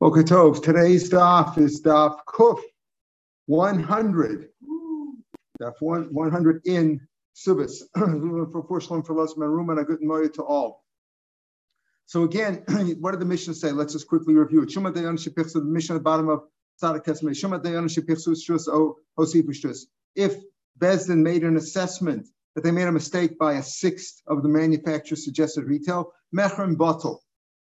Okay, Tov. Today's daf is daf Kuf 100. Daf one, 100 in Subis. for Fushlam for Lasman Room and a good moya to all. So again, what did the Mishnah say? Let's just quickly review it. Shuma Dayan Shepich, the Mishnah at the bottom of Tzaddik Kesmei. Shuma Dayan Shepich Shus Hosipishtus. If Bezdin made an assessment that they made a mistake by a sixth of the manufacturer's suggested retail, Mechrim bottle.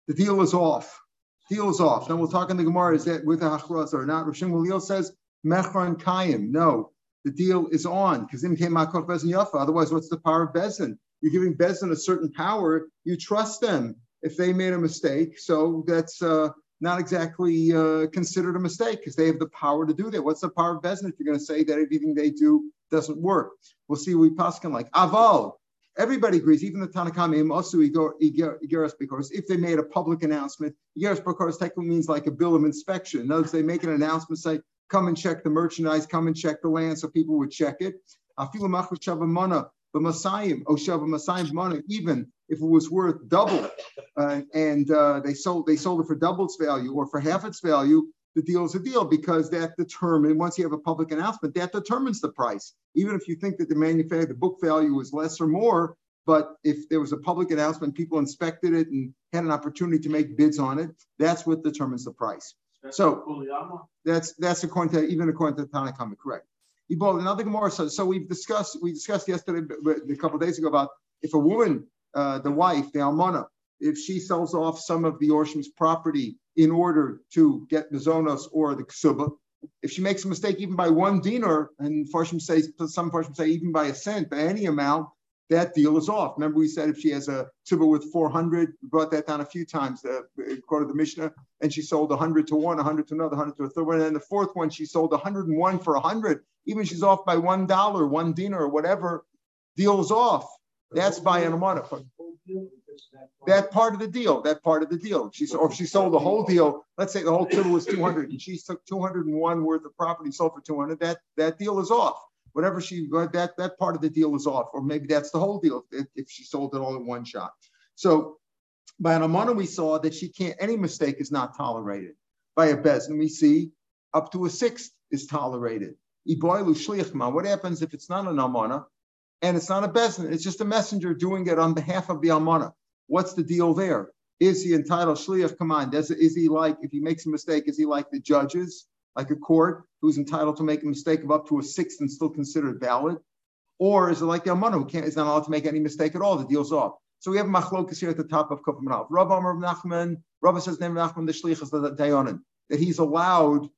The deal is off deals off. Then we'll talk in the Gemara is that with a hachras or not. Rishon Galil says mechron kayim. No, the deal is on because then came makov bezin yafa. Otherwise, what's the power of bezin? You're giving bezin a certain power. You trust them if they made a mistake. So that's uh, not exactly uh, considered a mistake because they have the power to do that. What's the power of bezin if you're going to say that everything they do doesn't work? We'll see what we paskin like aval. Everybody agrees, even the Tanakh also Igeris because if they made a public announcement, Igeris because technically means like a bill of inspection. In other words, they make an announcement, say, come and check the merchandise, come and check the land, so people would check it. Even if it was worth double, uh, and uh, they sold they sold it for double its value or for half its value, the deal is a deal because that determines once you have a public announcement that determines the price. Even if you think that the manufacturer the book value is less or more but if there was a public announcement people inspected it and had an opportunity to make bids on it that's what determines the price. That's so that's that's according to even according to the Tanakhama, correct another Gemara so, so we've discussed we discussed yesterday a couple of days ago about if a woman uh, the wife the almana if she sells off some of the Orshim's property in order to get Mizonos or the Ksuba. If she makes a mistake even by one dinar, and Farshim some Farshim say even by a cent, by any amount, that deal is off. Remember, we said if she has a tuba with 400, we brought that down a few times, the quote of the Mishnah, and she sold 100 to one, 100 to another, 100 to a third one. And then the fourth one, she sold 101 for 100. Even she's off by one dollar, one dinar, or whatever, deal is off. That's by an amount that part of the deal, that part of the deal. She or if she sold the whole deal, let's say the whole deal was 200 and she took 201 worth of property, sold for 200, that that deal is off. Whatever she that that part of the deal is off, or maybe that's the whole deal if, if she sold it all in one shot. So by an amana, we saw that she can't any mistake is not tolerated. By a bezin, we see up to a sixth is tolerated. What happens if it's not an amana? and it's not a bezin. It's just a messenger doing it on behalf of the almana. What's the deal there? Is he entitled shliach command? Is, is he like if he makes a mistake? Is he like the judges, like a court who's entitled to make a mistake of up to a sixth and still considered valid? Or is it like the almana who can't is not allowed to make any mistake at all? The deal's off. So we have machlokas here at the top of Kufim Rav. Rav Amar Nachman, Rav says name Nachman the shliach is the dayanin that he's allowed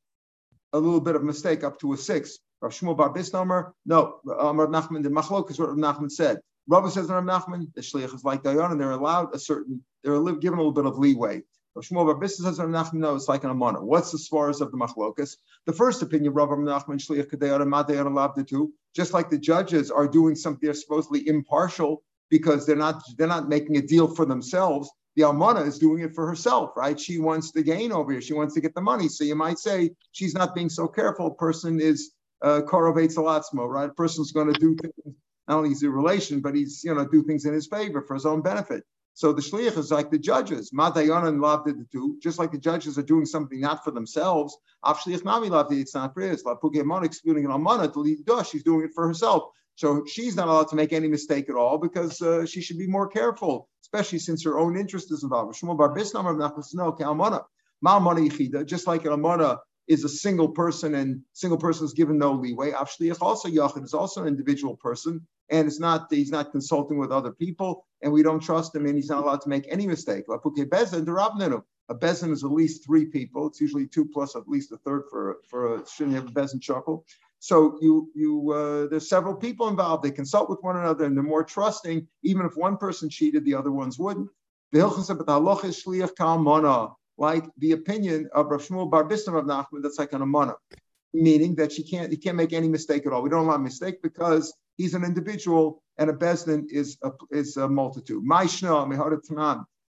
a little bit of mistake up to a six. Rav Shmuel Bar Bisnomer, no, Rav Nachman the Machlok is what Rav Nachman said. Rav says Rav Nachman, the shliach is like Dayan, and they're allowed a certain, they're given a little bit of leeway. Rav Shmuel Bisnomer says Rav Nachman, no, it's like an amana. What's the svaras of the Machlokas? The first opinion, Rav Nachman, shliach kadeyarim, madayarim labdatu, just like the judges are doing something, they're supposedly impartial because they're not, they're not making a deal for themselves the almana is doing it for herself, right? She wants to gain over here. She wants to get the money. So you might say she's not being so careful. A person is uh, Korovates Alatzmo, right? A person's going to do things, not only is he a relation, but he's, you know, do things in his favor for his own benefit. So the shliach is like the judges. Madayon and Lav did the two, just like the judges are doing something not for themselves. Av shliach nami Lav it's not for his. Lav pugemon excluding an almana to lead. She's doing it for herself. So she's not allowed to make any mistake at all because uh, she should be more careful, especially since her own interest is involved. Shmuel bar bisnam of nachasno kalmana. Ma'amana yichida, just like an almana is a single person and single person is given no leeway. Avshliach also Yachid is also an individual person and it's not he's not consulting with other people and we don't trust him and he's not allowed to make any mistake. A bezin is at least three people. It's usually two plus at least a third for for a shouldn't have a bezin chuckle. So you you uh, there's several people involved. They consult with one another and they're more trusting. Even if one person cheated, the other ones wouldn't like the opinion of Rav Shmuel Bar Bistam of Nachman that's like an amana, meaning that she can't he can't make any mistake at all. We don't allow mistake because he's an individual and a bezdin is a, is a multitude.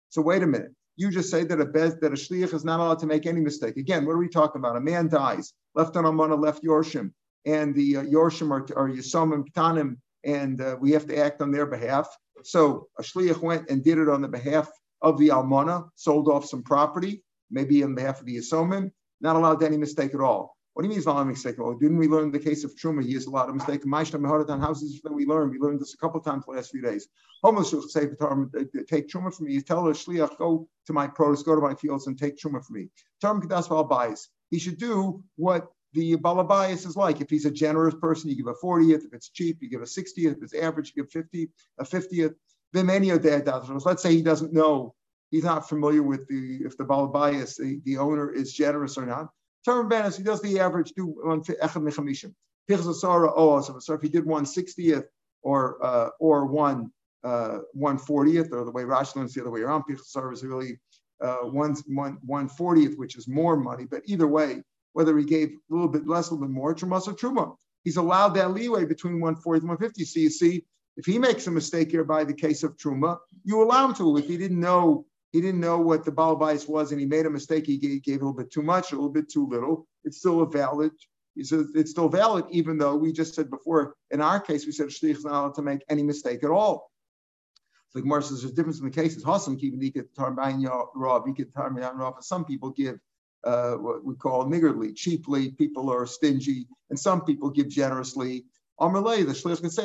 So wait a minute. You just say that a bez, that a shliach is not allowed to make any mistake. Again, what are we talking about? A man dies, left on amana, left yorshim, and the uh, yorshim are, are yisomim ktanim, and uh, we have to act on their behalf. So a shliach went and did it on the behalf of the almana, sold off some property. maybe on behalf of the Yisomim, not allowed any mistake at all. What do you mean he's not a mistake? Well, didn't we learn the case of Truma? He is a lot of mistakes. Maishna houses that we learned. We learned this a couple of times the last few days. Homeless say uh, uh, take Truma from me. Tell the shliach, go to my produce, go to my fields and take Truma from me. Term Kedas Balabais. He should do what the Balabais is like. If he's a generous person, you give a 40th. If it's cheap, you give a 60th. If it's average, you give 50, a 50th. Then many of that Let's say he doesn't know, he's not familiar with the if the Balabais, the, the owner is generous or not Term Banis, he does the average, do one echad mechamishim. Pichzasara oh, so if he did one sixtieth or uh, or one uh, one fortieth, or the way Rashi learns the other way around, Pichzasara is really uh, one one one fortieth, which is more money. But either way, whether he gave a little bit less, a little bit more, Trumas or Truma, he's allowed that leeway between 140 and 150. So you see, if he makes a mistake here by the case of Truma, you allow him to. If he didn't know he didn't know what the balabais was and he made a mistake. He gave, gave, a little bit too much, a little bit too little. It's still a valid. It's still valid, even though we just said before, in our case, we said Shlich is not allowed to make any mistake at all. So like Mar says, there's a difference in the cases. Hasam Some people give uh, what we call niggardly, cheaply. People are stingy, and some people give generously. Amalei, the shliach can say,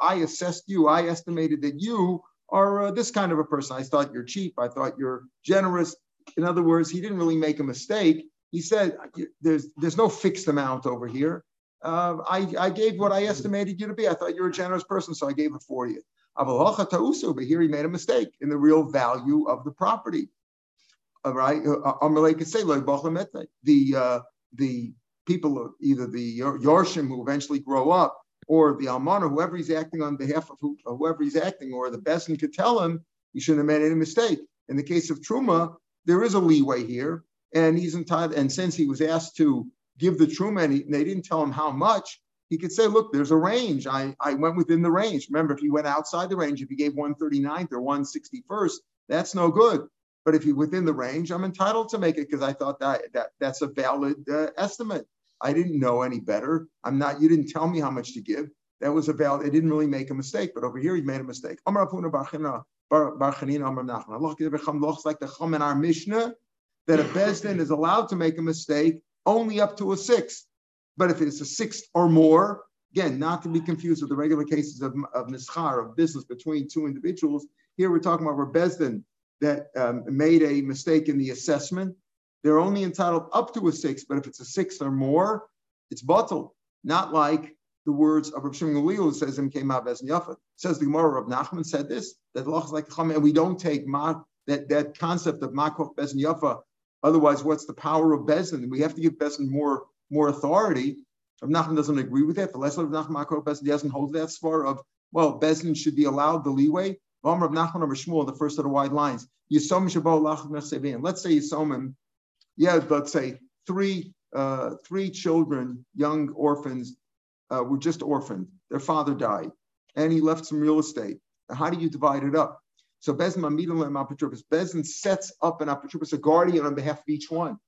I assessed you. I estimated that you are uh, this kind of a person. I thought you're cheap. I thought you're generous. In other words, he didn't really make a mistake. He said, "There's there's no fixed amount over here. Uh, I, I gave what I estimated you to be. I thought you're a generous person, so I gave it for you. But here he made a mistake in the real value of the property. All right, the uh, the people, either the Yorshim who eventually grow up, or the almana, whoever he's acting on behalf of who, whoever he's acting, or the Besson could tell him he shouldn't have made any mistake. In the case of Truma, there is a leeway here, and he's entitled. And since he was asked to give the Truma, and, he, and they didn't tell him how much, he could say, "Look, there's a range. I, I went within the range. Remember, if he went outside the range, if he gave 139th or 161st, that's no good. But if he within the range, I'm entitled to make it because I thought that, that that's a valid uh, estimate. I didn't know any better. I'm not, you didn't tell me how much to give. That was a valid, it didn't really make a mistake, but over here he made a mistake. Amar Amar Nachman. Allah looks like the Chum in our Mishnah that a Bezdin is allowed to make a mistake only up to a sixth. But if it's a sixth or more, again, not to be confused with the regular cases of, of nischar, of business between two individuals, here we're talking about a Bezdin that um, made a mistake in the assessment they're only entitled up to a six, but if it's a six or more, it's bottled. Not like the words of Rav Shimon Gamliel says in came out as Yafa. Says the Gemara of Nachman said this that Allah is like and we don't take ma, that that concept of Makoch Bezin Yafa. Otherwise, what's the power of Bezin? We have to give Bezin more more authority. Rav Nachman doesn't agree with that. The lesson of Nachman Makoch Bezin doesn't hold that far of well, Bezin should be allowed the leeway. Rav Nachman or Shmuel, the first of the wide lines. Yisom Shabbat Lach Let's say Yisomim yeah, let's say three uh, three children, young orphans, uh, were just orphaned. Their father died, and he left some real estate. How do you divide it up? So Bezin Apotropos, Bezin sets up an Apotropos, a guardian on behalf of each one.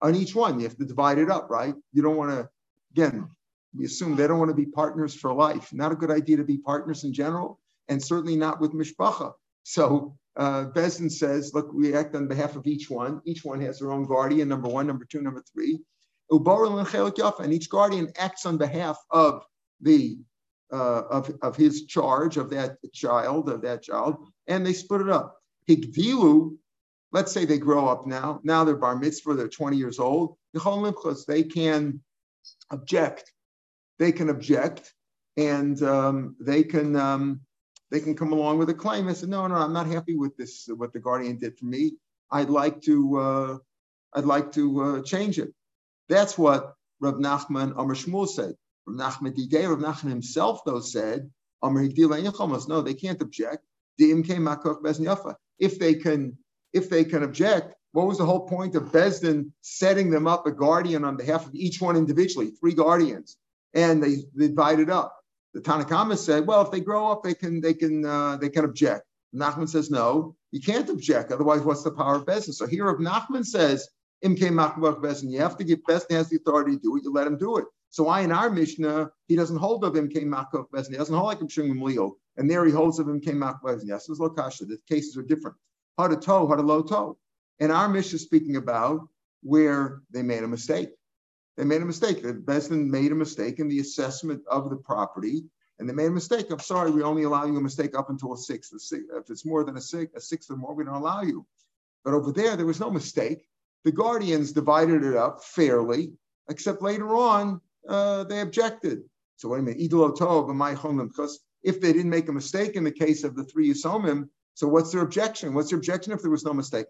On each one, you have to divide it up, right? You don't want to, again, we assume they don't want to be partners for life. Not a good idea to be partners in general, and certainly not with mishpacha. So uh, Bezin says, look, we act on behalf of each one. Each one has their own guardian, number one, number two, number three. And each guardian acts on behalf of the uh, of, of his charge of that child, of that child, and they split it up. Higdilu, let's say they grow up now. Now they're bar mitzvah, they're 20 years old. They can object. They can object, and um, they can um, they can come along with a claim and say, no, no, I'm not happy with this, what the guardian did for me. I'd like to, uh, I'd like to uh, change it. That's what Rav Nachman Amr Shmuel said. Rav Nachman Didei, Rav Nachman himself though said, Amr no, they can't object. If they can, if they can object, what was the whole point of Besdin setting them up a guardian on behalf of each one individually, three guardians, and they divided up. The Tanakama said, well, if they grow up, they can they can uh, they can object. Nachman says, no, you can't object. Otherwise, what's the power of Bezin? So here, if Nachman says, Imke Machbach Bezin, you have to give Bezin has the authority to do it, you let him do it. So why in our Mishnah, he doesn't hold of Imke Machbach Bezin, he doesn't hold like Shimon Leo, and there he holds of Imke Machbach Bezin. Yes, there's Lokasha, the cases are different. How to toe, how to low toe. And our Mishnah is speaking about where they made a mistake. They made a mistake. The Besdin made a mistake in the assessment of the property, and they made a mistake. I'm sorry, we only allow you a mistake up until a sixth. If it's more than a sixth, a sixth or more, we don't allow you. But over there, there was no mistake. The guardians divided it up fairly, except later on uh, they objected. So minute, idolo tov my because if they didn't make a mistake in the case of the three Yisomim, so what's their objection? What's their objection if there was no mistake?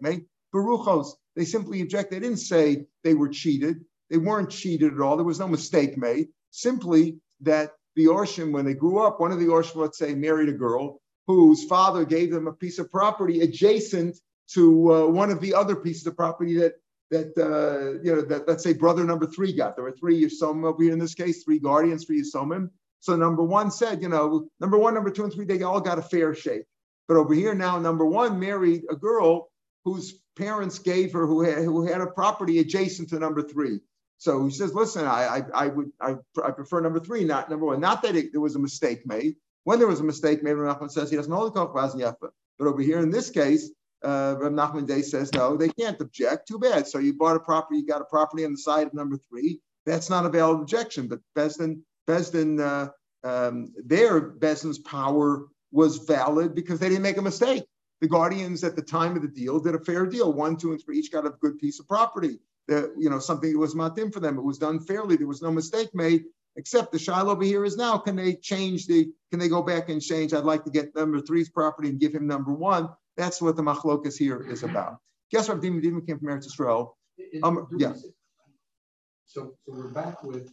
Baruchos, they simply object. They didn't say they were cheated. They weren't cheated at all. There was no mistake made. Simply that the Orshim, when they grew up, one of the Orshim, let's say, married a girl whose father gave them a piece of property adjacent to uh, one of the other pieces of property that that uh, you know that let's say brother number three got. There were three Yisomim over here in this case, three guardians, three Yisomim. So number one said, you know, number one, number two, and three, they all got a fair shake. But over here now, number one married a girl whose parents gave her who had, who had a property adjacent to number three. So he says, listen, I, I, I would I, I prefer number three, not number one. Not that it, there was a mistake made. When there was a mistake made, Rav Nachman says he doesn't hold the But over here in this case, uh, Nachman Day says, no, they can't object. Too bad. So you bought a property, you got a property on the side of number three. That's not a valid objection. But Besdin, Besdin, uh, um, their Besdin's power was valid because they didn't make a mistake. The guardians at the time of the deal did a fair deal. One, two, and three each got a good piece of property. That you know something that was matim for them. It was done fairly. There was no mistake made. Except the shiloh over here is now. Can they change the? Can they go back and change? I'd like to get number three's property and give him number one. That's what the machlokas here is about. Guess what? Dimon Dimon came from Eretz Yisrael. Um, yeah. So, so we're back with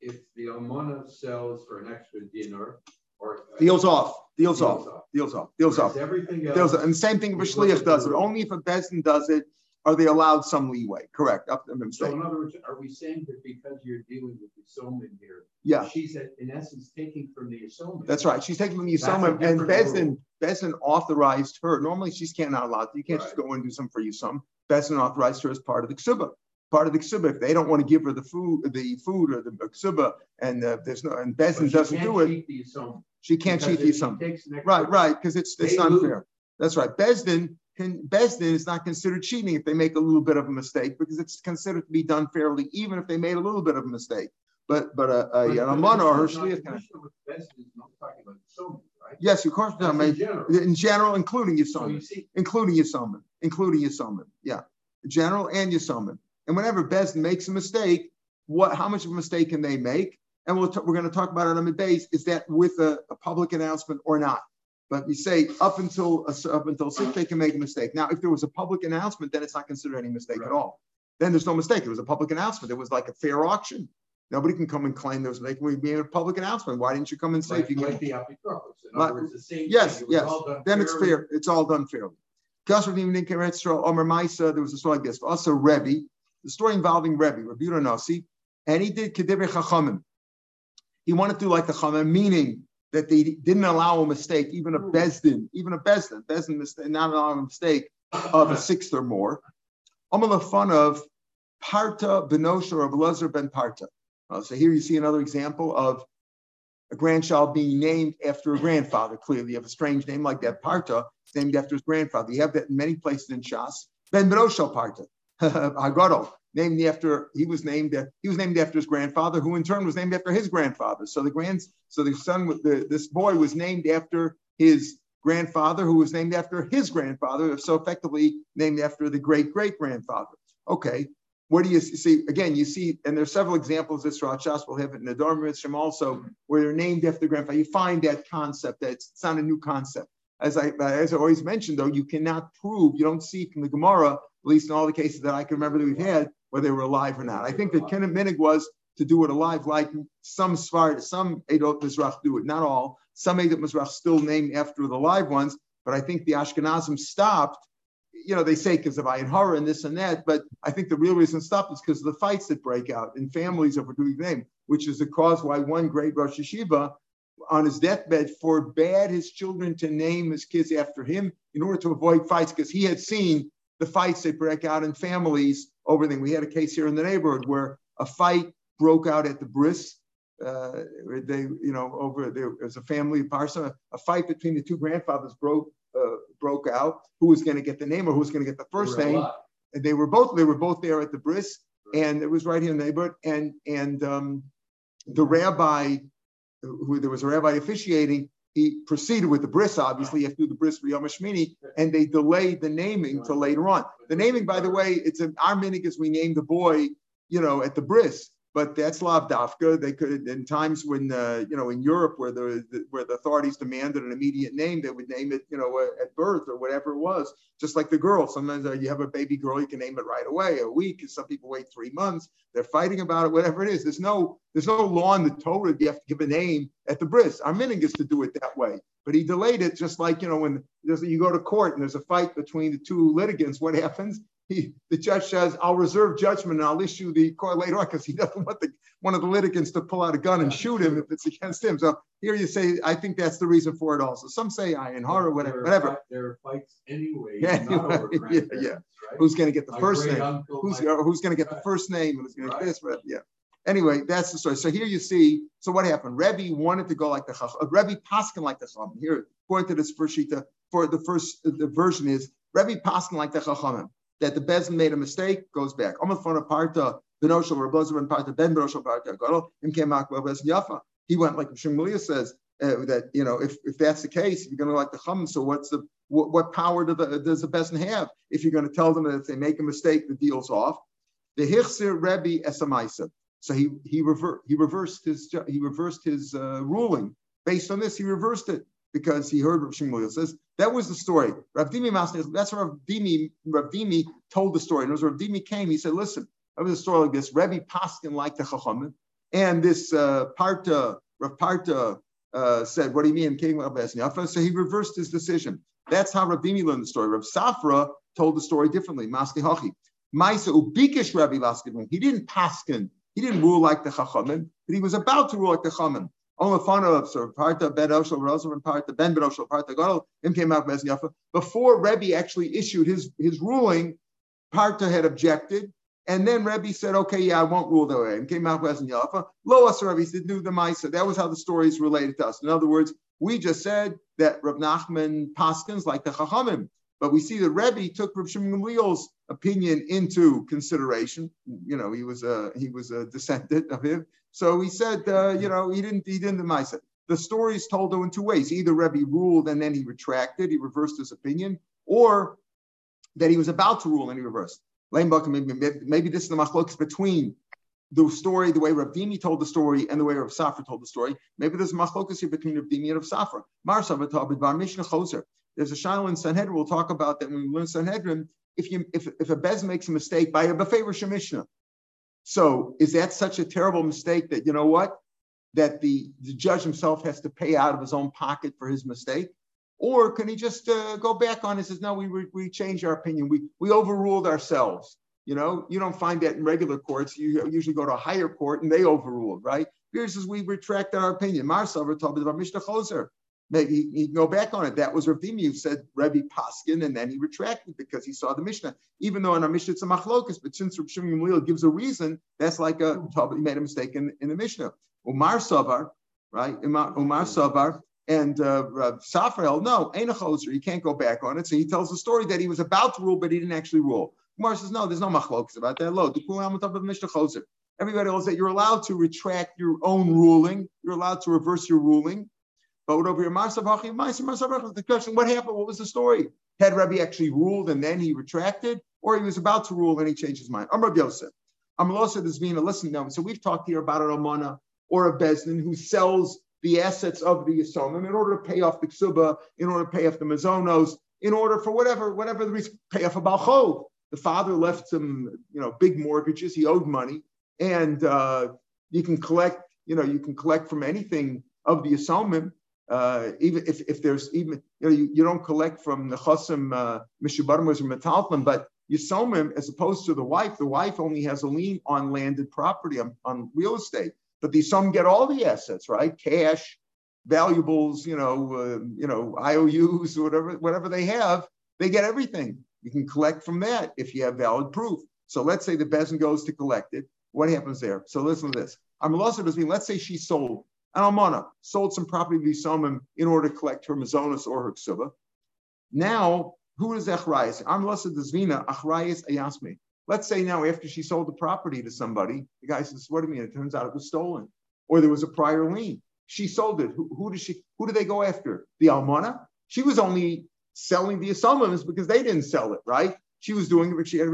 if the almana sells for an extra dinar or deals off, deals, deals off, off, deals off, deals off. Everything else. Deals off. And the same thing if a shliach does it. Only if a bezin does it are they allowed some leeway. Correct. Up to them. So in other words, are we saying that because you're dealing with the Yisomim here, yeah, she's in essence taking from the Yisomim? That's right. She's taking from the Yisomim, and Bezin Bezin authorized her. Normally, she's can't not allowed. You can't right. just go and do something for you. Some Bezin authorized her as part of the ksuba. Part of the ksuba. If they don't want to give her the food, the food or the ksuba, and uh, there's no, and Bezin doesn't do it. She can't cheat the Yisomim. Right, right, because it's it's unfair. That's right. Bezdin can Bezdin is not considered cheating if they make a little bit of a mistake because it's considered to be done fairly, even if they made a little bit of a mistake. But but a, a, a amana or her shliach. Yes, of course. No, in, general. in general, including Yisomim, so including Yisomim, including Yisomim. Yeah, general and your Yisomim. And whenever Bezdin makes a mistake, what how much of a mistake can they make? And we'll t- we're going to talk about it on the base. Is that with a, a public announcement or not? But we say up until up until six, they can make a mistake. Now, if there was a public announcement, then it's not considered any mistake right. at all. Then there's no mistake. It was a public announcement. It was like a fair auction. Nobody can come and claim there was making we made a public announcement. Why didn't you come and say like, if you like the like, words, the same yes, yes. Then it's fair. It's all done fairly. Omer Maisa, there was a story like this. Also, Rebbe, the story involving Rebbe, Rabbi Nasi, and he did Kedivre Chachamim. He wanted to do like the Chachamim, meaning that they didn't allow a mistake, even a hmm. Bezdin, even a Bezdin, Bezdin mistake, not allowing a mistake of a sixth or more. I'm the fun of Parta Benosha or Abelazar ben Parta. Uh, so here you see another example of a grandchild being named after a grandfather. Clearly, you have a strange name like that, Parta, named after his grandfather. You have that in many places in Shas. Ben Benosha Parta, Hagado, named after he was named he was named after his grandfather, who in turn was named after his grandfather. So the grand so the son the, this boy was named after his grandfather, who was named after his grandfather, so effectively named after the great great grandfather. Okay, what do you see? Again, you see, and there's several examples. This Rachas will have it in the Dharma also, where they're named after grandfather. You find that concept. That it's not a new concept. As I as I always mentioned, though, you cannot prove. You don't see from the Gemara, at least in all the cases that I can remember that we've had, whether they were alive or not. I think that Kenan Minig was to do it alive, like some Sfard, some Edot Mizrach do it, not all. Some Edot Mizrach still named after the live ones, but I think the Ashkenazim stopped. You know, they say because of Ayin Hara and this and that, but I think the real reason stopped is because of the fights that break out in families over doing name, which is the cause why one great Rosh Yeshiva on his deathbed forbade his children to name his kids after him in order to avoid fights because he had seen the fights that break out in families over things. We had a case here in the neighborhood where a fight broke out at the bris. Uh, they, you know, over there was a family parson. A fight between the two grandfathers broke uh, broke out, who was going to get the name or who was going to get the first name. And they were both they were both there at the bris, and it was right here in the neighborhood. And and um, the rabbi, who there was a rabbi officiating, he proceeded with the bris, obviously, after the bris for Yom Shmini, and they delayed the naming till later on. The naming, by the way, it's an our minig is we named the boy, you know, at the bris but that's Lavdafka. They could, in times when, uh, you know, in Europe where the, where the authorities demanded an immediate name, they would name it, you know, uh, at birth or whatever it was. Just like the girl, sometimes uh, you have a baby girl, you can name it right away, a week. Some people wait three months. They're fighting about it, whatever it is. There's no, there's no law in the Torah. You have to give a name at the bris. Our minig is to do it that way, but he delayed it. Just like you know, when you go to court and there's a fight between the two litigants, what happens? He, the judge says, I'll reserve judgment and I'll issue the court later on because he doesn't want the, one of the litigants to pull out a gun and shoot him if it's against him. So here you say, I think that's the reason for it also. Some say ayin hara, whatever, there whatever. there are fights anyway. Yeah, yeah, yeah. Right? Who's going to get the my first name? Uncle, who's, who's going to get the first name? Who's going to get this? Yeah. Anyway, that's the story. So here you see, so what happened? Rebbe wanted to go like the Chacham. Uh, Rebbe Paskin like the Chacham. Here, according to this first sheet, for the first the version is Rebbe Paskin like the Chachamim that the Bezin made a mistake, goes back. He went like Shmulia says, uh, that you know if, if that's the case, you're going to like the chum. So what's the what, what power do the, does the Bezin have if you're going to tell them that if they make a mistake, the deal's off? The Hichsir Rebbe Esamaisa. So he he rever, he reversed his he reversed his uh, ruling based on this. He reversed it because he heard Rav Shmuel says that was the story. Rav Dimi that's what Rav Dimi, Rav Dimi told the story. And as Rav Dimi came, he said, "Listen, that was a story like this. Rebbe Paskin liked the Chachamim, and this uh, Parta Rav Parta uh, said, "What do you mean, King Rav So he reversed his decision. That's how Rav Dimi learned the story. Rav Safra told the story differently. Maski Hachi. Maisa Ubikish Rebbe Laskin. He didn't paskin. He didn't rule like the Chachamim, but he was about to rule like the Chachamim. Before Rebbe actually issued his his ruling, Parta had objected, and then Rebbe said, "Okay, yeah, I won't rule that way." And came out Bez Yafa. Lo Rebbe said, "Do the Maisa." That was how the story is related to us. In other words, we just said that Rav Nachman Paskins like the Chachamim, but we see that Rebbe took Rav Shimon Gamliel's opinion into consideration. You know, he was a he was a descendant of him, so he said, uh, you know, he didn't he didn't deny it. The story is told though in two ways: either Rebbe ruled and then he retracted, he reversed his opinion, or that he was about to rule and he reversed. Maybe, maybe this is the machlokas between the story, the way Ravdimi told the story, and the way Rav Safra told the story. Maybe there's a machlokas here between Rav Dimi and Rav Safra. There's a shaila in Sanhedrin. We'll talk about that when we learn Sanhedrin. If you if, if a bez makes a mistake by a befavor shemishna, so is that such a terrible mistake that you know what? That the, the judge himself has to pay out of his own pocket for his mistake? Or can he just uh, go back on and says, no, we, we changed our opinion. We, we overruled ourselves. You know, you don't find that in regular courts. You usually go to a higher court and they overruled, right? Here says we retracted our opinion. Told me about Mishnah. Maybe he, can go back on it. That was Rav who said Rebbe Paskin, and then he retracted because he saw the Mishnah. Even though in our Mishnah it's a machlokas, but since Rav Shimon gives a reason, that's like a he made a mistake in, in the Mishnah. Umar Savar, right? Umar, Umar Savar and uh, Rav Safrael, no, ain't a choser. He can't go back on it. So he tells the story that he was about to rule, but he didn't actually rule. Umar says, no, there's no machlokas about that. Lo, the Kuluam on top of the Mishnah choser. Everybody else that you're allowed to retract your own ruling. You're allowed to reverse your ruling. But over here, the question, what happened? What was the story? Had Rabbi actually ruled and then he retracted, or he was about to rule and he changed his mind? I'm Rabbi Yosef. I'm also this being a listen now. So we've talked here about an Amana or a Bezdin who sells the assets of the Yisomim in order to pay off the Ksuba, in order to pay off the Mazonos, in order for whatever, whatever the reason, pay off a Balchov. The father left some, you know, big mortgages. He owed money, and uh, you can collect, you know, you can collect from anything of the Yisomim uh, even if, if there's even you know you, you don't collect from the chosim uh, mishubarmos or metalpim, but yisomim as opposed to the wife, the wife only has a lien on landed property on, on real estate, but the some get all the assets, right? Cash, valuables, you know, uh, you know, IOUs, whatever whatever they have, they get everything. You can collect from that if you have valid proof. So let's say the bezin goes to collect it. What happens there? So listen to this. I'm does mean let's say she sold almana sold some property to Yisomim in order to collect her mazonas or her ksuba. Now, who is Achrayas? I'm Lasa Dezvina, Achrayas Ayasmi. Let's say now after she sold the property to somebody, the guy says, What do you mean? It turns out it was stolen. Or there was a prior lien. She sold it. Who, who did she who do they go after? The Almana? She was only selling the Asomans because they didn't sell it, right? She was doing it, but she had a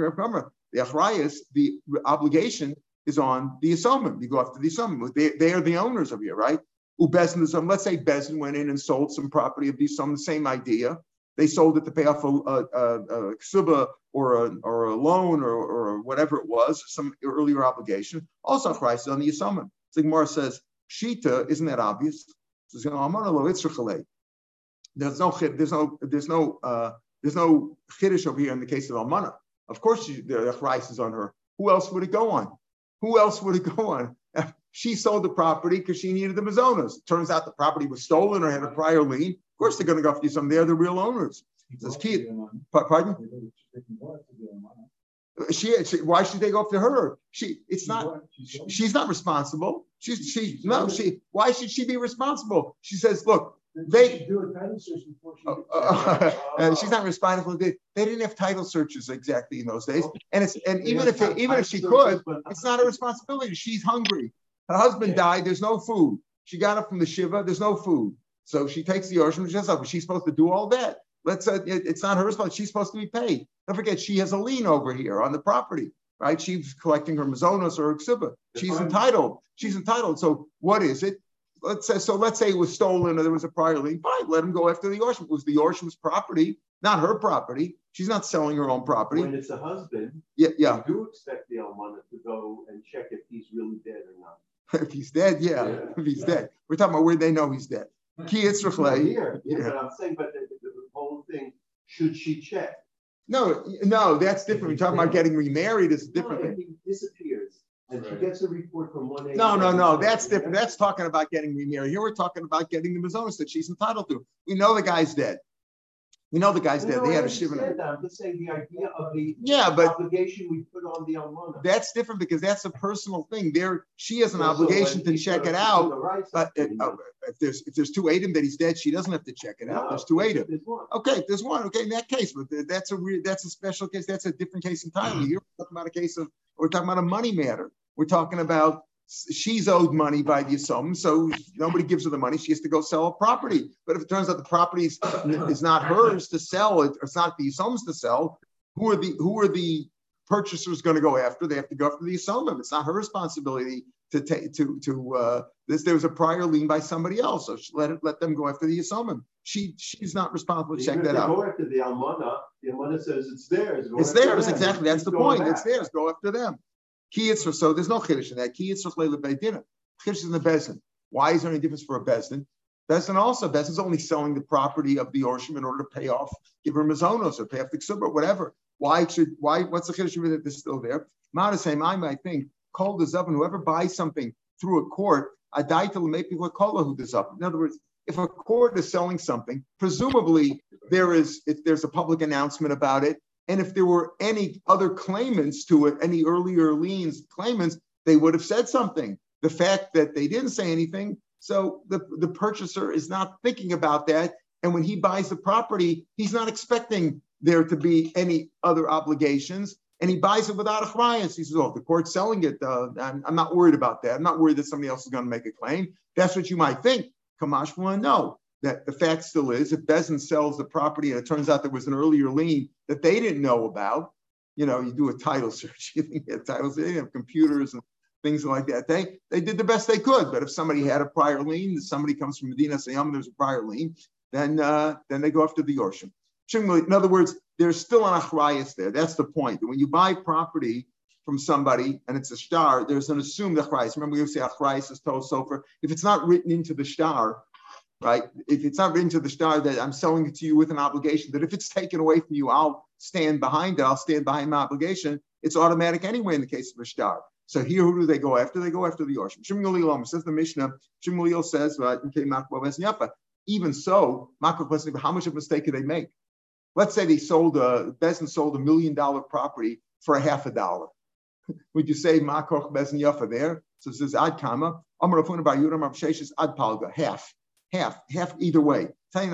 the Achrayas, the obligation is on the Asomim. You go after the Asomim. They, they are the owners of you, right? Ubezin, let's say Bezin went in and sold some property of the Asomim, the same idea. They sold it to pay off a, a, a, a ksuba or a, or a loan or, or whatever it was, some earlier obligation. Also, Christ on the. So Gemara says, Shita, isn't that obvious? There's no, there's no, there's no, uh, there's no chiddush over here in the case of Almana. Of course, she, the Christ is on her. Who else would it go on? Who else would it go on? she sold the property because she needed the mazonas. Turns out the property was stolen or had a prior lien. Of course, they're going to go after you. Some they're the real owners. Says, pardon? She, she, why should they go after her? She, it's not. She's not responsible. She's, she, no, she. Why should she be responsible? She says, look, they do a title search before she. Uh, uh, she's not responsible. They, they didn't have title searches exactly in those days, and it's and even if it, even if she could, it's not a responsibility. She's hungry. Her husband died. There's no food. She got it from the shiva. There's no food, so she takes the ocean. She says, "Oh, she's supposed to do all that." Let's. Uh, it, it's not her responsibility. She's supposed to be paid. Don't forget, she has a lien over here on the property, right? She's collecting her mazonas or her ksuba. She's entitled. She's entitled. So what is it? Let's say so let's say it was stolen or there was a prior lien fine let him go after the Yorsham. It was the Yorsham's property not her property she's not selling her own property when it's a husband yeah yeah you do expect the almana to go and check if he's really dead or not if he's dead yeah, yeah. if he's yeah. dead we're talking about where they know he's dead Ki here yeah, but I'm saying but the, the, the whole thing should she check no, no, that's different. We're talking about getting remarried is different. No, he disappears. And she gets a report from one No, no, no, that's different. That's talking about getting remarried. Here we're talking about getting the mazonas that she's entitled to. We know the guy's dead. We know the guy's dead. They had a shiva. I'm just saying the idea of the yeah, but obligation we put on the almana. That's different because that's a personal thing. There, she has an so obligation to check it out. But if, uh, if there's if there's two Adim that he's dead, she doesn't have to check it out. No, there's two Adim. Okay, there's one. Okay, in that case, but that's a that's a special case. That's a different case entirely. You're talking about a case of we're talking about a money matter. We're talking about she's owed money by the Yisum, so nobody gives her the money. She has to go sell a property. But if it turns out the property is, not hers to sell, it's not the Yisum's to sell. Who are the who are the purchasers going to go after? They have to go after the Yisumim. It's not her responsibility to take to to uh, this. There was a prior lien by somebody else, so let it, let them go after the Yisumim. She she's not responsible to check that out. Go after the Almana. The Almana says it's theirs. Go it's theirs exactly. That's the point. Back. It's theirs. Go after them. Kiyitzra, so there's no chiddush in that. Kiyitzra leila beidina. Chiddush in the bezin. Why is there any difference for a bezin? Bezin also, Bezin's only selling the property of the Orshim in order to pay off, give her mazonos or pay off the ksubra, whatever. Why should, why, what's the chiddush with it that's still there? Madasem, I might think, call the Zavan, whoever buys something through a court, a daitel call who this up. In other words, if a court is selling something, presumably there is, if there's a public announcement about it, and if there were any other claimants to it, any earlier liens claimants, they would have said something. The fact that they didn't say anything, so the, the purchaser is not thinking about that. And when he buys the property, he's not expecting there to be any other obligations. And he buys it without a chrayas. He says, Oh, the court's selling it. Uh, I'm, I'm, not worried about that. I'm not worried that somebody else is going to make a claim. That's what you might think. Kamash no that the fact still is if Bezin sells the property and it turns out there was an earlier lien that they didn't know about, you know, you do a title search, you think have titles, they have computers and things like that. They they did the best they could. But if somebody had a prior lien, somebody comes from Medina saying, um, there's a prior lien, then uh, then they go after the Yorshim. In other words, there's still an achrayas there. That's the point. When you buy property from somebody and it's a star, there's an assumed achrayas. Remember, we say achrayas is told sofer. If it's not written into the star, right? If it's not written to the star that I'm selling it to you with an obligation, that if it's taken away from you, I'll stand behind it. I'll stand behind my obligation. It's automatic anyway in the case of a star. So here, who do they go after? They go after the Yorshim. Shimon says the Mishnah. Shimon says, uh, right, even so, how much of a mistake could they make? Let's say they sold a Bezin sold a million dollar property for a half a dollar. Would you say Makoch Bezin Yafa there? So it says Ad Kama, Amar Bar Yudam Ad Palga, half half, half either way. If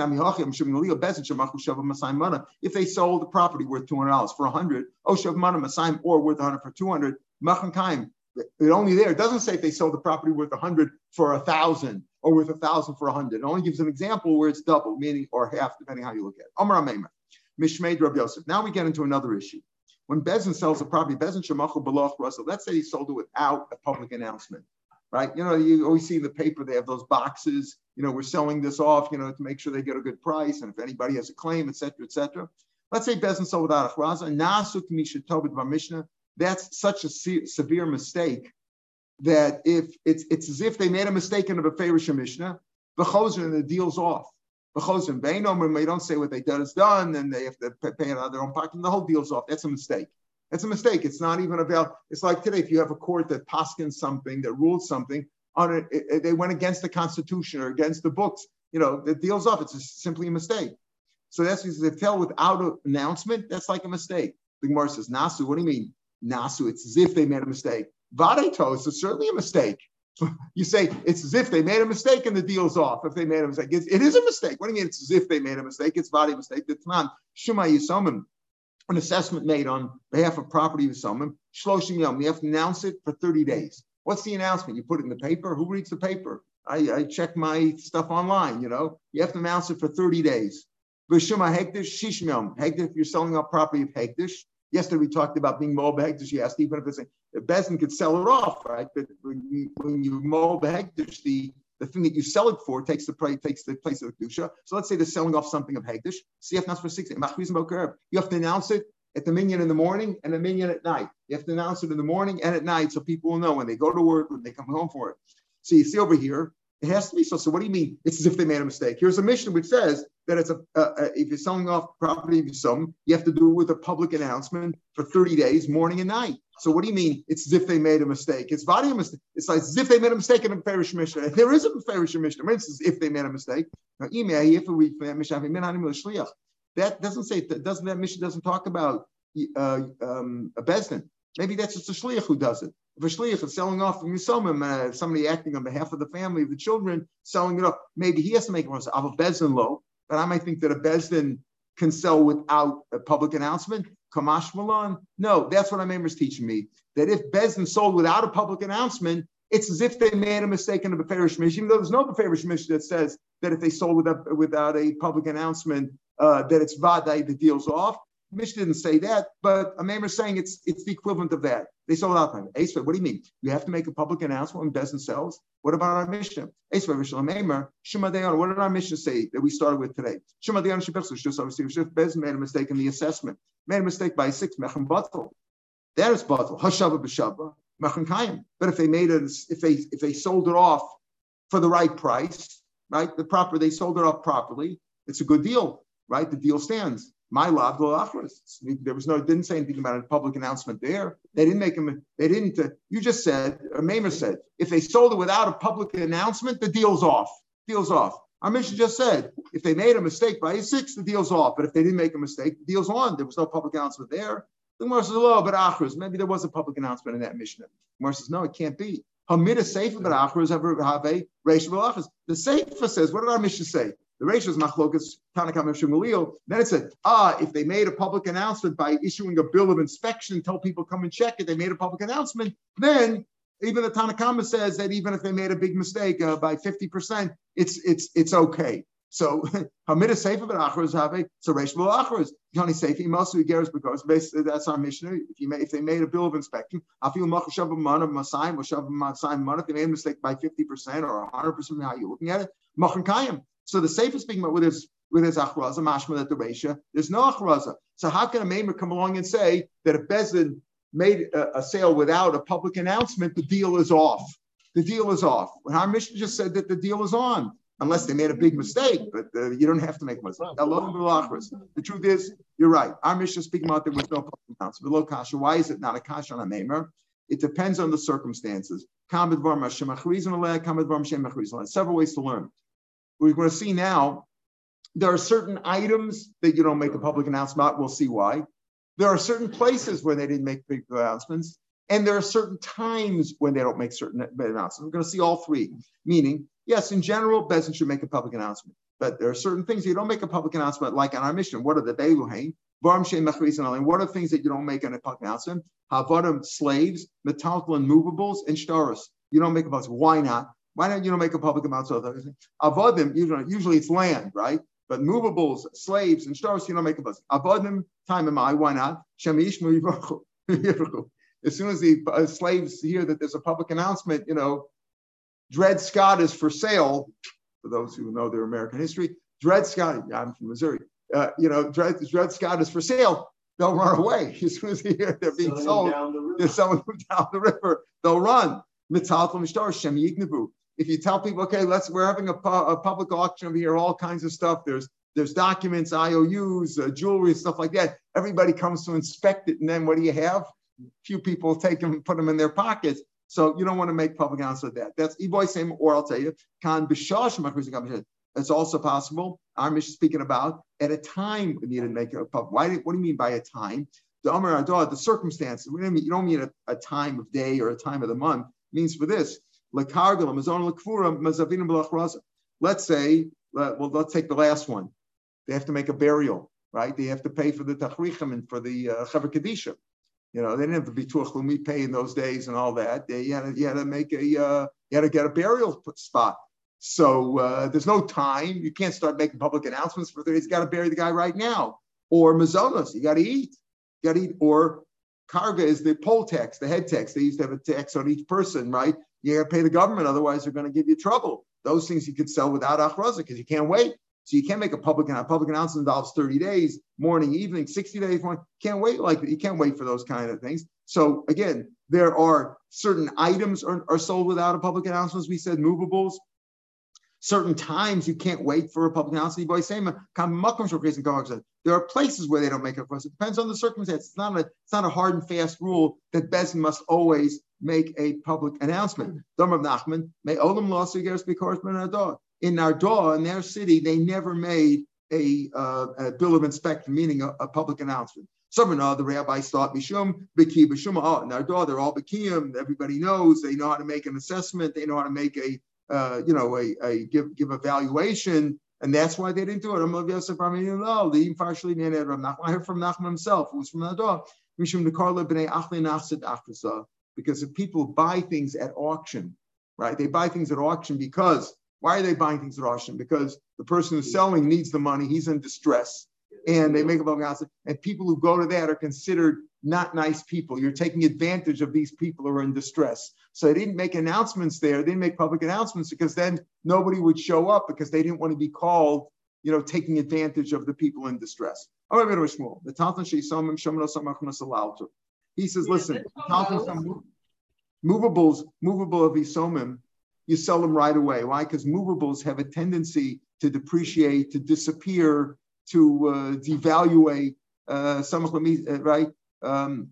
they sold the property worth two hundred dollars for a hundred, oh, Oshav Mana Masayim or worth a hundred for two hundred, Machan Kaim. It only there. It doesn't say if they sold the property worth a hundred for a thousand or worth a thousand for a hundred. It only gives an example where it's double, meaning or half, depending how you look at it. Amar Mishmeid Rabbi Yosef. Now we get into another issue. When Bezin sells a property, Bezin Shemachu Baloch Russell, let's say he sold it without a public announcement, right? You know, you always see in the paper, they have those boxes, you know, we're selling this off, you know, to make sure they get a good price. And if anybody has a claim, et cetera, et cetera. Let's say Bezin sold without a chraza, Nasu Kamisha Tobit Mishnah. That's such a se- severe mistake that if it's it's as if they made a mistake in the Beferish Mishnah, the and the deal's off. B'chozim beinom, when they don't say what they done is done, and they have to pay it out of their own pocket, and the whole deal's off. That's a mistake. That's a mistake. It's not even about. It's like today, if you have a court that paskins something, that rules something on it, it, they went against the Constitution or against the books. You know, the deal's off. It's simply a mistake. So that's they tell without an announcement. That's like a mistake. The Gemara says, Nasu. What do you mean, Nasu? It's as if they made a mistake. Vadetos is certainly a mistake. you say it's as if they made a mistake and the deal's off. If they made a mistake, it's, it is a mistake. What do you mean? It's as if they made a mistake. It's body mistake. It's not Shema Yisomim. An assessment made on behalf of property of someone. Shloshim Yom. You have to announce it for 30 days. What's the announcement? You put it in the paper. Who reads the paper? I, I check my stuff online. You know, you have to announce it for 30 days. V'shuma hektish shishmim. Hektish, if you're selling a property of hektish, Yesterday we talked about being mob hektish. You asked even if it's a, Bezin could sell it off, right? But when you, when you the the thing that you sell it for takes the price, takes the place of the kedusha. So let's say they're selling off something of hektish. CF not for sixty. You have to announce it at the minyan in the morning and the minyan at night. You have to announce it in the morning and at night so people will know when they go to work, when they come home for it. So you see over here, it has to be so. So what do you mean? It's as if they made a mistake. Here's a Mishnah which says that it's a, if you're selling off property of some, you have to do it with a public announcement for 30 days, morning and night. So what do you mean? It's as if they made a mistake. It's body a mistake. It's like as if they made a mistake in a Farish Mishnah. There is a Farish Mishnah. It's as if they made a mistake. Now, that doesn't say that doesn't that Mishnah doesn't talk about uh, um, a bezdin. Maybe that's just a shliach who does it. If a shliach is selling off from Yisomim, uh, somebody acting on behalf of the family, of the children, selling it off, maybe he has to make it of a bezdin low. But I might think that a bezdin can sell without a public announcement. Kamash Malon. No, that's what my is teaching me. That if bezdin sold without a public announcement, it's as if they made a mistake in the Beferish Mishnah, even though there's no Beferish Mishnah that says that if they sold without, without a public announcement, uh, that it's Vadai, the deal's off. Mish didn't say that, but Amam is saying it's it's the equivalent of that. They sold out time. Esva, what do you mean? You have to make a public announcement when Bezin sells. What about our Mishnah? Esva Rishon Amamar, Shema Dayan. What did our Mishnah say that we started with today? Shema Dayan Shepetsu. Just obviously, made a mistake in the assessment. Made a mistake by six Mechem Batel. That is Batel. Hashava b'Shava Mechem Kayim. But if they made it, if they if they sold it off for the right price, right, the proper, they sold it off properly. It's a good deal, right? The deal stands. My love, there was no, didn't say anything about a public announcement there. They didn't make them, they didn't, uh, you just said, or Mamer said, if they sold it without a public announcement, the deal's off. Deal's off. Our Mishnah just said, if they made a mistake by a six, the deal's off. But if they didn't make a mistake, the deal's on. There was no public announcement there. The Gemara says, oh, but achros, maybe there was a public announcement in that Mishnah. The Gemara says, no, it can't be. Hamid Hamida Sefer, but achros have a reish The Sefer says, what did our Mishnah say? The ratio is machlokas Tanakam Shmuel. Then it said, ah, if they made a public announcement by issuing a bill of inspection, and tell people come and check it, they made a public announcement, then even the Tanakama says that even if they made a big mistake uh, by 50%, it's it's it's okay. So Hamida Sefer Achros have so Reshbul Achros. Yoni Sefer Masu Geras because basically that's our Mishnah. If you if they made a bill of inspection, I feel Machashav Mana or Shav Masayim Mana, if they made a mistake by 50% or 100% how you're looking at it, Machan Kayim. So the safe is speaking about with his with his achraza, mashma that the ratio, there's no achraza. So how can a maimer come along and say that if Bezin made a, a, sale without a public announcement, the deal is off? The deal is off. When our Mishnah just said that the deal is on, unless they made a big mistake, but uh, you don't have to make a mistake. The truth is, you're right. Our Mishnah is speaking about there was no public announcement. Below kasha, why is it not a kasha on a maimer? It depends on the circumstances. Several ways to learn we're going to see now there are certain items that you don't make a public announcement. We'll see why. There are certain places where they didn't make big announcements, and there are certain times when they don't make certain announcements. We're going to see all three. Meaning, Yes, in general, Bezin should make a public announcement. But there are certain things you don't make a public announcement, like on our Mishnah. What are the Beiluhain? What are things that you don't make in a public announcement? Havadim, slaves, metaltal and movables, and shtaros. You don't make a public. Why not? Why don't you don't make a public announcement? Avodim, usually, usually it's land, right? But movables, slaves, and stars, you don't make a buzz. Avodim, time am I, why not? As soon as the uh, slaves hear that there's a public announcement, you know, Dred Scott is for sale. For those who know their American history, Dred Scott, I'm from Missouri. Uh, you know, Dred, Dred Scott is for sale. They'll run away as soon as they hear they're being sold. The they're selling them down the river. They'll run. If you tell people, okay, let's we're having a, a public auction over here, all kinds of stuff. There's there's documents, IOUs, uh, jewelry, stuff like that. Everybody comes to inspect it, and then what do you have? A few people take them and put them in their pockets. So you don't want to make public announcement of that. That's e-boy same, or I'll tell you, kan It's also possible. I'm speaking about at a time we need to make a public. Why? What do you mean by a time? The Amar the circumstances. We don't mean, You don't mean a, a, time of day or a time of the month. It means for this. Let's say, well, let's take the last one. They have to make a burial, right? They have to pay for the tachrichim and for the uh, kadisha. You know, they didn't have to be tuach pay in those days and all that. They you had to, you had to make a uh, you had to get a burial spot. So uh, there's no time. You can't start making public announcements for days. You got to bury the guy right now. Or mazonas, you got to eat. You got to eat. Or karga is the poll tax, the head tax. They used to have a tax on each person, right? You got to pay the government, otherwise they're going to give you trouble. Those things you could sell without achraza because you can't wait. So you can't make a public a public announcement involves 30 days, morning, evening, 60 days, morning. Can't wait like you can't wait for those kind of things. So again, there are certain items are, are sold without a public announcement. As we said, movables. Certain times you can't wait for a public announcement. There are places where they don't make a fuss. It depends on the circumstance. It's not a it's not a hard and fast rule that Bezin must always make a public announcement. Of Nachman, may Olam In Nehardea, in their city, they never made a, uh, a bill of inspection, meaning a, a public announcement. Some of the rabbis thought Bishum, Biki Bishum, oh, Nehardea, they're all Bikim, everybody knows, they know how to make an assessment, they know how to make a, uh, you know, a, a give give evaluation, and that's why they didn't do it. I'm Yosef no, the partially I heard from Nachman himself, who was from Nehardea, Mishum Nikarla B'nei Achli Nachsid Achasa because if people buy things at auction, right? They buy things at auction because why are they buying things at auction? Because the person who's selling needs the money, he's in distress, and they make a public announcement. And people who go to that are considered not nice people. You're taking advantage of these people who are in distress. So they didn't make announcements there. They didn't make public announcements because then nobody would show up because they didn't want to be called, you know, taking advantage of the people in distress. The he says, listen, movables, movable of isomim, you sell them right away. Why? Because movables have a tendency to depreciate, to disappear, to uh, devaluate. Uh, uh right? Um,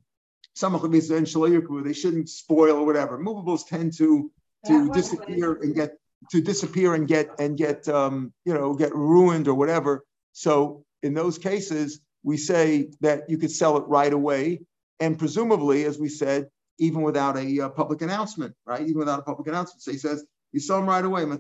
they shouldn't spoil or whatever. Movables tend to to disappear and get to disappear and get and get um, you know get ruined or whatever. So in those cases, we say that you could sell it right away and presumably, as we said, even without a uh, public announcement, right? Even without a public announcement. So he says, you saw him right away. Well,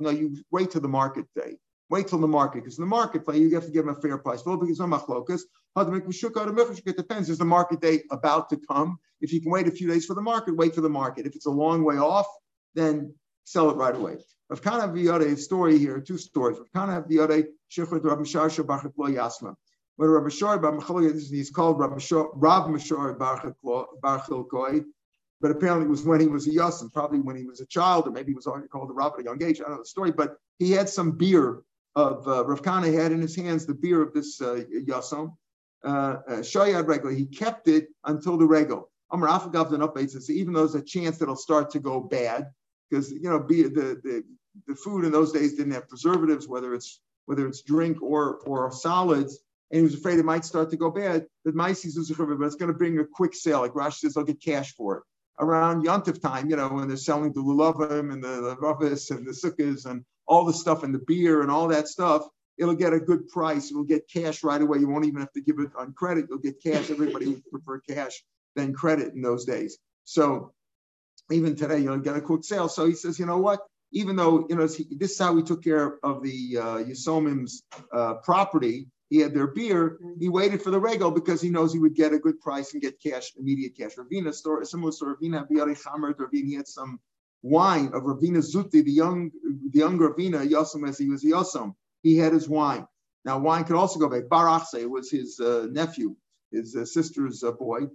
no, you wait till the market day. Wait till the market, because in the market day, you have to give them a fair price. Well, because it depends. Is the market day about to come? If you can wait a few days for the market, wait for the market. If it's a long way off, then sell it right away. Rav Kana Viyade story here, two stories. Rav Kana Viyade Shechot Rav Mishar Shabachak Lo Yasma. When Rav Mishar Bar he's called Rav Mishar Rav Mishar Bar Chilkoi, but apparently it was when he was a Yasim, probably when he was a child, or maybe he was already called a Rav at a young age. I don't know the story, but he had some beer of uh, Rav Kana had in his hands the beer of this uh, Yasim. Uh, uh, Shayad he kept it until the regal. Amar Afagav and updates says even though there's a chance that it'll start to go bad, because you know, the, the the food in those days didn't have preservatives, whether it's whether it's drink or or solids, and he was afraid it might start to go bad. But Maisis was but it's going to bring a quick sale. Like Rashi says, I'll get cash for it. Around Yontif time, you know, when they're selling the lulavim and the, the ravis and the sukkahs and all the stuff and the beer and all that stuff, it'll get a good price. It'll get cash right away. You won't even have to give it on credit. You'll get cash. Everybody would prefer cash than credit in those days. So even today, you'll get a quick sale. So he says, you know what? Even though, you know, this is how he took care of the uh, uh, property. He had their beer. He waited for the regal because he knows he would get a good price and get cash, immediate cash. Ravina store, similar story. Ravina Biari Chamer, Ravina, he had some wine of Ravina Zuti, the young, the young Ravina, Yosem as he was Yosem. He had his wine. Now, wine could also go back. Barachse was his uh, nephew, his uh, sister's uh, boy.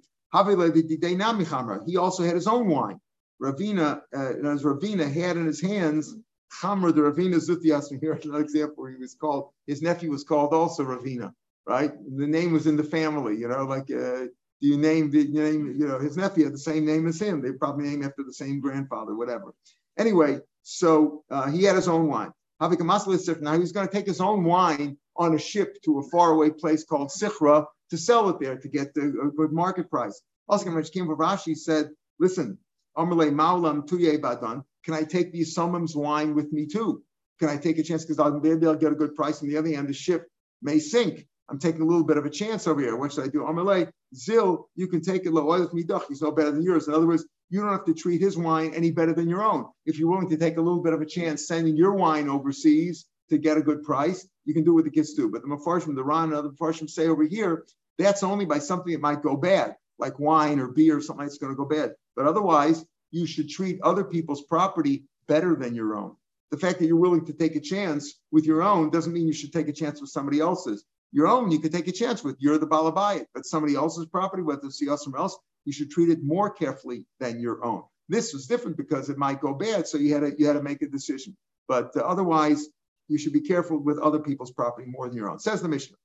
He also had his own wine. Ravina, uh, as Ravina had in his hands, Chamr, the Ravina Zutiyas, here another example where he was called, his nephew was called also Ravina, right? The name was in the family, you know, like uh, you name the you name, you know, his nephew had the same name as him. They probably named after the same grandfather, whatever. Anyway, so uh, he had his own wine. Now he was going to take his own wine on a ship to a faraway place called Sichra to sell it there to get the, a good market price. Also, from Rashi said, listen, Amalei Maulam Tuye Badan, can I take the Yisomim's wine with me too? Can I take a chance? Because maybe I'll get a good price. On the other hand, the ship may sink. I'm taking a little bit of a chance over here. What should I do? Amalei, Zil, you can take it. with me, He's no better than yours. In other words, you don't have to treat his wine any better than your own. If you're willing to take a little bit of a chance sending your wine overseas to get a good price, you can do what the kids do. But the Mefarshim, the Ran, and other Mefarshim say over here, that's only by something that might go bad, like wine or beer or something that's going to go bad. But otherwise, you should treat other people's property better than your own. The fact that you're willing to take a chance with your own doesn't mean you should take a chance with somebody else's. Your own, you can take a chance with. You're the balabayit, but somebody else's property, whether it's us somewhere else, you should treat it more carefully than your own. This was different because it might go bad, so you had to you had to make a decision. But uh, otherwise, you should be careful with other people's property more than your own. Says the Mishnah.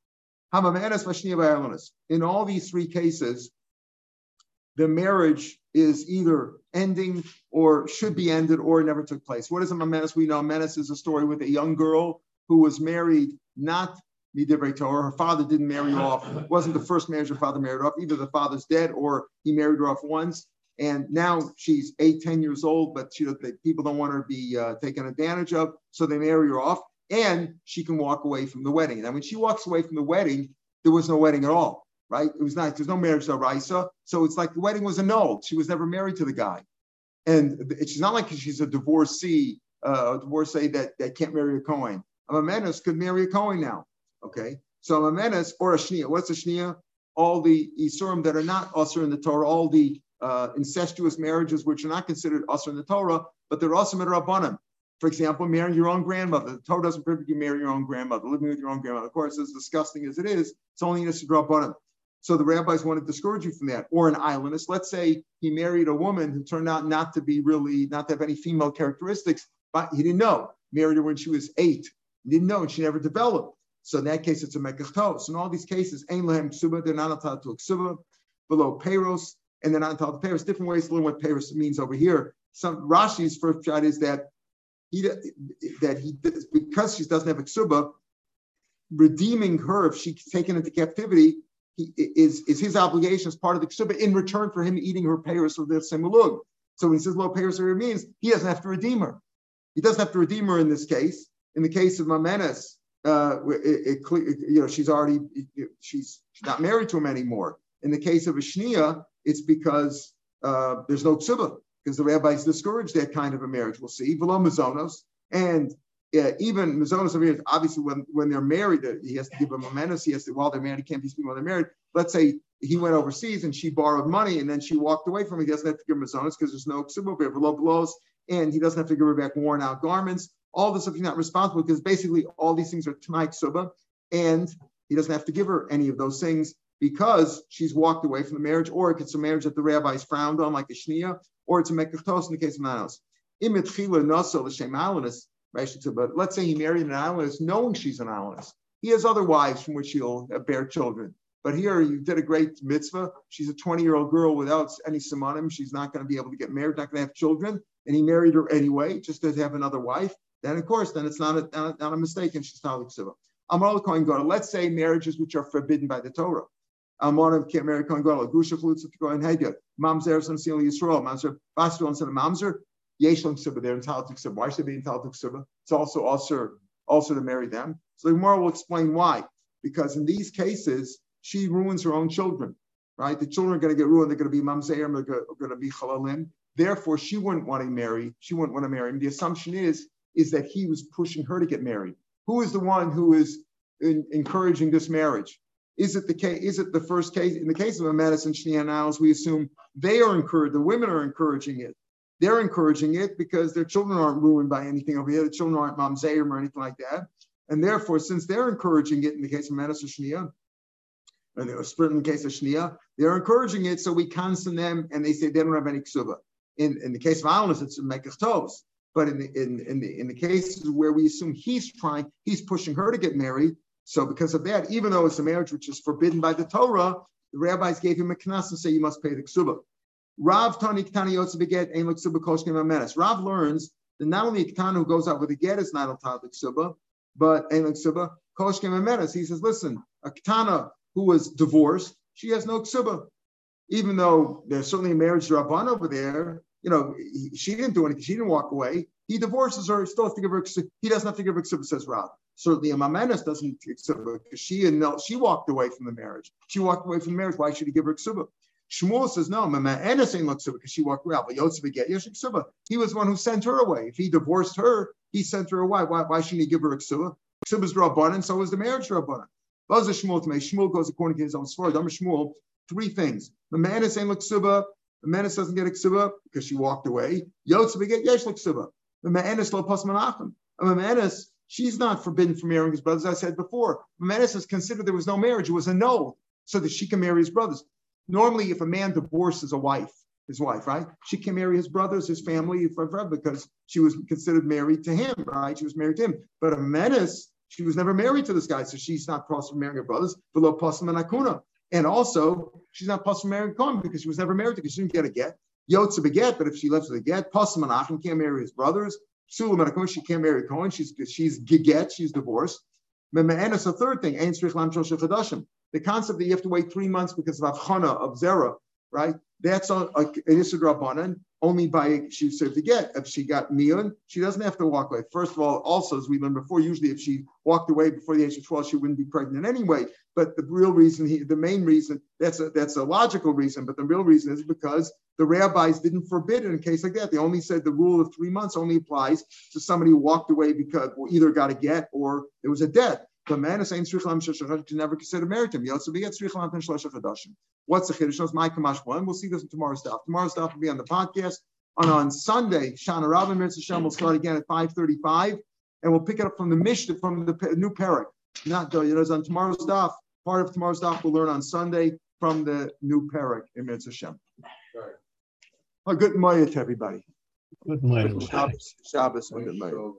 In all these three cases, the marriage is either ending or should be ended or never took place. What is a menace? We know menace is a story with a young girl who was married not midivrei Torah. Her father didn't marry her off. It wasn't the first marriage her father married off. Either the father's dead or he married her off once. And now she's eight, 10 years old, but she, people don't want her to be uh, taken advantage of. So they marry her off and she can walk away from the wedding. And when she walks away from the wedding, there was no wedding at all, right? It was not, there's no marriage to. So it's like the wedding was annulled. She was never married to the guy. And she's not like she's a divorcee, uh, a divorcee that, that can't marry a Cohen. A menace could marry a Cohen now. Okay. So a menace or a shnia. What's a shnia? All the isurim that are not usher in the Torah, all the uh, incestuous marriages which are not considered usher in the Torah, but they're also midrabanan. For example, marrying your own grandmother. The Torah doesn't prohibit you marry your own grandmother, living with your own grandmother. Of course, as disgusting as it is, it's only in a drabanan. So the rabbis want to discourage you from that. Or an islandist. Let's say he married a woman who turned out not to be really, not to have any female characteristics, but he didn't know. Married her when she was eight. He didn't know, and she never developed. So in that case, it's a mekachtos. So in all these cases, ein lehem ksuba, they're not entitled to a ksuba, below payros, and they're not entitled to payros. Different ways to learn what payros means over here. Some Rashi's first shot is that he that he because she doesn't have a ksuba, redeeming her if she's taken into captivity he, is is his obligation as part of the ksuba in return for him eating her payros of the semulug. So when he says low payros, it means he doesn't have to redeem her. He doesn't have to redeem her in this case. In the case of Mamenes, uh, it, it, you know, she's already she's, not married to him anymore. In the case of a shnia, it's because uh, there's no tzuba, because the rabbis discourage that kind of a marriage. We'll see. Below mazonos, and uh, even of marriage, obviously when, when they're married, he has to give them a menace. He has to, while they're married, he can't be speaking while they're married. Let's say he went overseas and she borrowed money and then she walked away from him. He doesn't have to give mazonos because there's no ksuba below blows, and he doesn't have to give her back worn out garments all this stuff he's not responsible because basically all these things are tonight suba, and he doesn't have to give her any of those things because she's walked away from the marriage, or it's a marriage that the rabbis frowned on, like a shnia, or it's a mekachtos in the case of manos. But let's say he married an islandess knowing she's an islandess. He has other wives from which he'll bear children. But here you did a great mitzvah. She's a 20 year old girl without any simonim. She's not going to be able to get married, not going to have children. And he married her anyway, just to have another wife then of course, then it's not a, not a, mistake and she's not a Amar Kohen Gadol. Let's say marriages which are forbidden by the Torah. Amar marry Kohen Gadol. Gusha Chlutz to Kohen Hedyot. Mamzer Sil Yisrael. Mamzer Basra instead of Mamzer. Yeshlam Ksuba. They're entitled to Ksuba. Why should they be entitled to Ksuba? It's also also also to marry them. So the Gemara will explain why. Because in these cases, she ruins her own children. Right? The children are going to get ruined. They're going to be mamzer. They're going to be chalalim. Therefore, she wouldn't want to marry. She wouldn't want to marry him. The assumption is is that he was pushing her to get married. Who is the one who is in, encouraging this marriage? Is it the case? Is it the first case? In the case of a Madison Shnianaus, we assume they are encouraged. The women are encouraging it. They're encouraging it because their children aren't ruined by anything over here. The children aren't mamzerim or anything like that. And therefore, since they're encouraging it in the case of Madison Shnia, and a split in the case of Shnia, they're encouraging it, so we cancel them, and they say they don't have any ksuba. In, in the case of Alnus, it's Mekach Tos. But in the, in, in, the, in the cases where we assume he's trying, he's pushing her to get married. So because of that, even though it's a marriage which is forbidden by the Torah, the rabbis gave him a knas and say you must pay the ksuba. Rav Tani Ktani Yotze Beget Ein Ksuba Koshkim Amenes. Rav learns that not only a Ktana who goes out with a get is not entitled to ksuba, but Ein Ksuba Koshkim Amenes. He says, listen, a Ktana who was divorced, she has no ksuba. Even though there's certainly a marriage Rabban over there, you know, he, she didn't do anything. She didn't walk away. He divorces her. He still has to give her. He doesn't have to give her ksuba, says Rav. Certainly, a mamenes doesn't ksuba because she and she walked away from the marriage. She walked away from the marriage. Why should he give her ksuba? Shmuel says no. Mamenes ain't ksuba because she walked away. But Yosef get yesh ksuba. He was one who sent her away. If he divorced her, he sent her away. Why, why shouldn't he give her a ksuba? Ksuba's rabbanon, so is the marriage rabbanon. Buzz Shmuel to me. Shmuel goes according to his own story. Dama Shmuel, three things. Mamenes ain't ksuba. The menace doesn't get a ksuba because she walked away. Yotze get yesh ksuba. The menace lo pas manachim. A menace, she's not forbidden from marrying his brothers. I said before, menace is considered there was no marriage; it was a no, so that she can marry his brothers. Normally, if a man divorces a wife, his wife, right, she can marry his brothers, his family, because she was considered married to him, right? She was married to him. But a menace, she was never married to this guy, so she's not from marrying her brothers. Below pasam and akuna. And also, she's not possible marrying Cohen because she was never married because she didn't get a get. Yotze beget, but if she lives with a get, possible Menachem can't marry his brothers. Sulam and she can't marry Cohen. She's she's giget, she's divorced. And it's a third thing. The concept that you have to wait three months because of avchana of zera, right? That's a, a, a only by she served to get. If she got miyun, she doesn't have to walk away. First of all, also as we learned before, usually if she walked away before the age of 12, she wouldn't be pregnant anyway. But the real reason, he, the main reason, that's a that's a logical reason, but the real reason is because the rabbis didn't forbid in a case like that. They only said the rule of three months only applies to somebody who walked away because well, either got a get or it was a debt. The man is saying to never consider married him. What's the chiddush? My kamash one. We'll see this in tomorrow's stuff. Tomorrow's stuff will be on the podcast. And on Sunday, Shana Rabbin Mitzvah will start again at 5:35, and we'll pick it up from the Mishnah from the new parak. Not though, you know, on tomorrow's stuff. Part of tomorrow's stuff we'll learn on Sunday from the new parak in Mitzvah Shem. A good morning to everybody. Good morning. Shabbos, Shabbos, good morning.